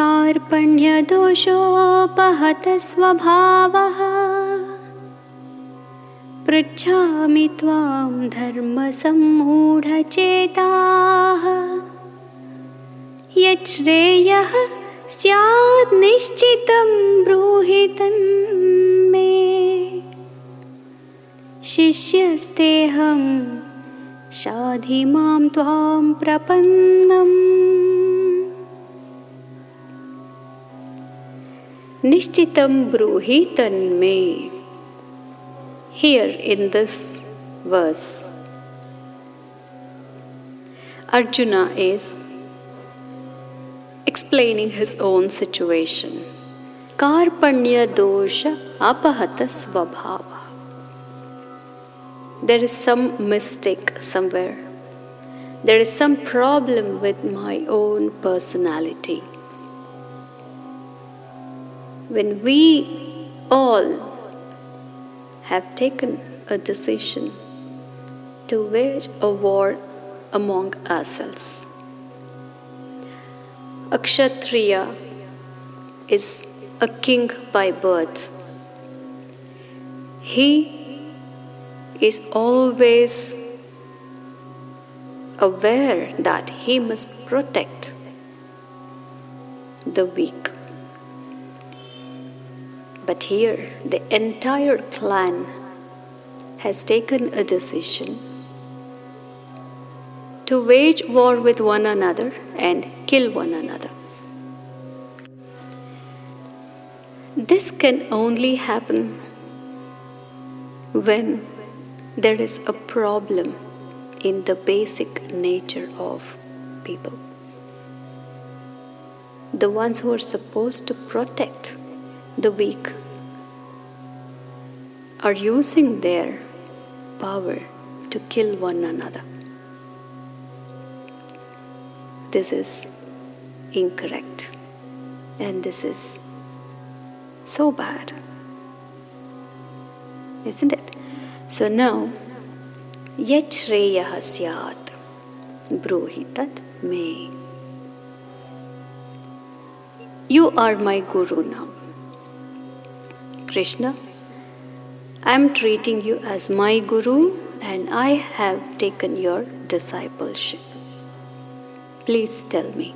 कार्पण्यदोषोपहतस्वभावः। पृच्छामि त्वां धर्मसम्मूढचेताः। यच्छ्रेयः स्यात् निश्चितं ब्रूहि तन्मे। शिष्यस्तेऽहं शाधि मां त्वां प्रपन्नम् निश्चितं ब्रूहि तन्मे Here in this verse, Arjuna is explaining his own situation. Karpanya dosha apahata svabhava. There is some mistake somewhere. There is some problem with my own personality. When we all have taken a decision to wage a war among ourselves. A Kshatriya is a king by birth. He is always aware that he must protect the weak. But here, the entire clan has taken a decision to wage war with one another and kill one another. This can only happen when there is a problem in the basic nature of people. The ones who are supposed to protect the weak are using their power to kill one another. This is incorrect and this is so bad, isn't it? So now, yet Shreya syat bruhitat me. You are my guru now. Krishna, I am treating you as my Guru and I have taken your discipleship. Please tell me.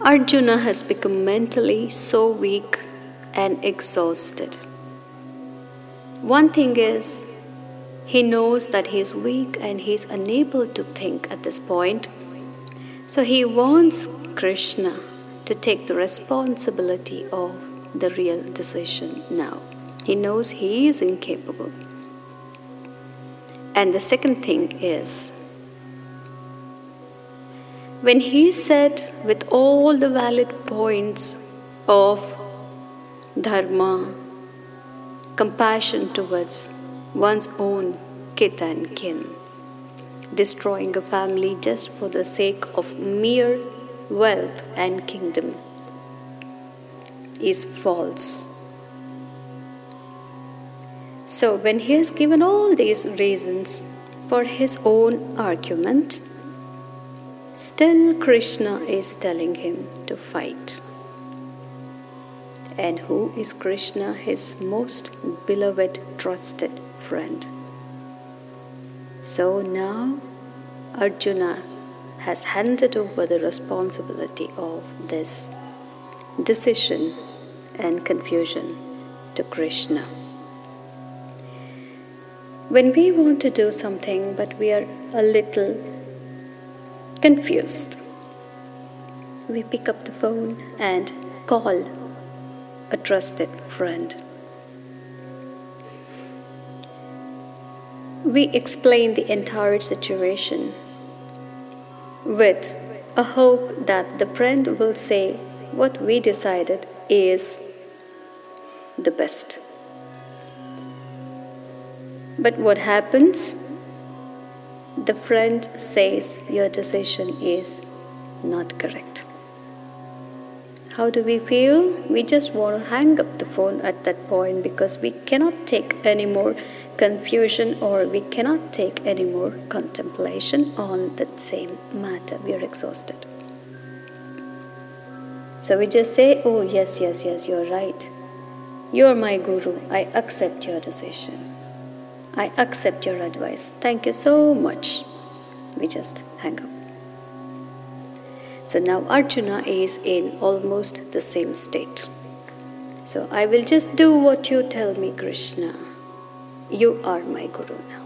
Arjuna has become mentally so weak and exhausted. One thing is, he knows that he is weak and he is unable to think at this point. So he wants Krishna to take the responsibility of the real decision now. He knows he is incapable. And the second thing is, when he said with all the valid points of dharma, compassion towards one's own kith and kin, destroying a family just for the sake of mere wealth and kingdom is false. So, when he has given all these reasons for his own argument, still Krishna is telling him to fight. And who is Krishna, his most beloved, trusted friend? So now Arjuna has handed over the responsibility of this decision and confusion to Krishna. When we want to do something but we are a little confused, we pick up the phone and call a trusted friend. We explain the entire situation with a hope that the friend will say what we decided is the best. But what happens? The friend says your decision is not correct. How do we feel? We just want to hang up the phone at that point because we cannot take any more confusion or we cannot take any more contemplation on that same matter. We are exhausted. So we just say, Oh, yes, yes, yes, you're right. You're my guru. I accept your decision. I accept your advice. Thank you so much. We just hang up. So now Arjuna is in almost the same state. So I will just do what you tell me, Krishna. You are my guru now.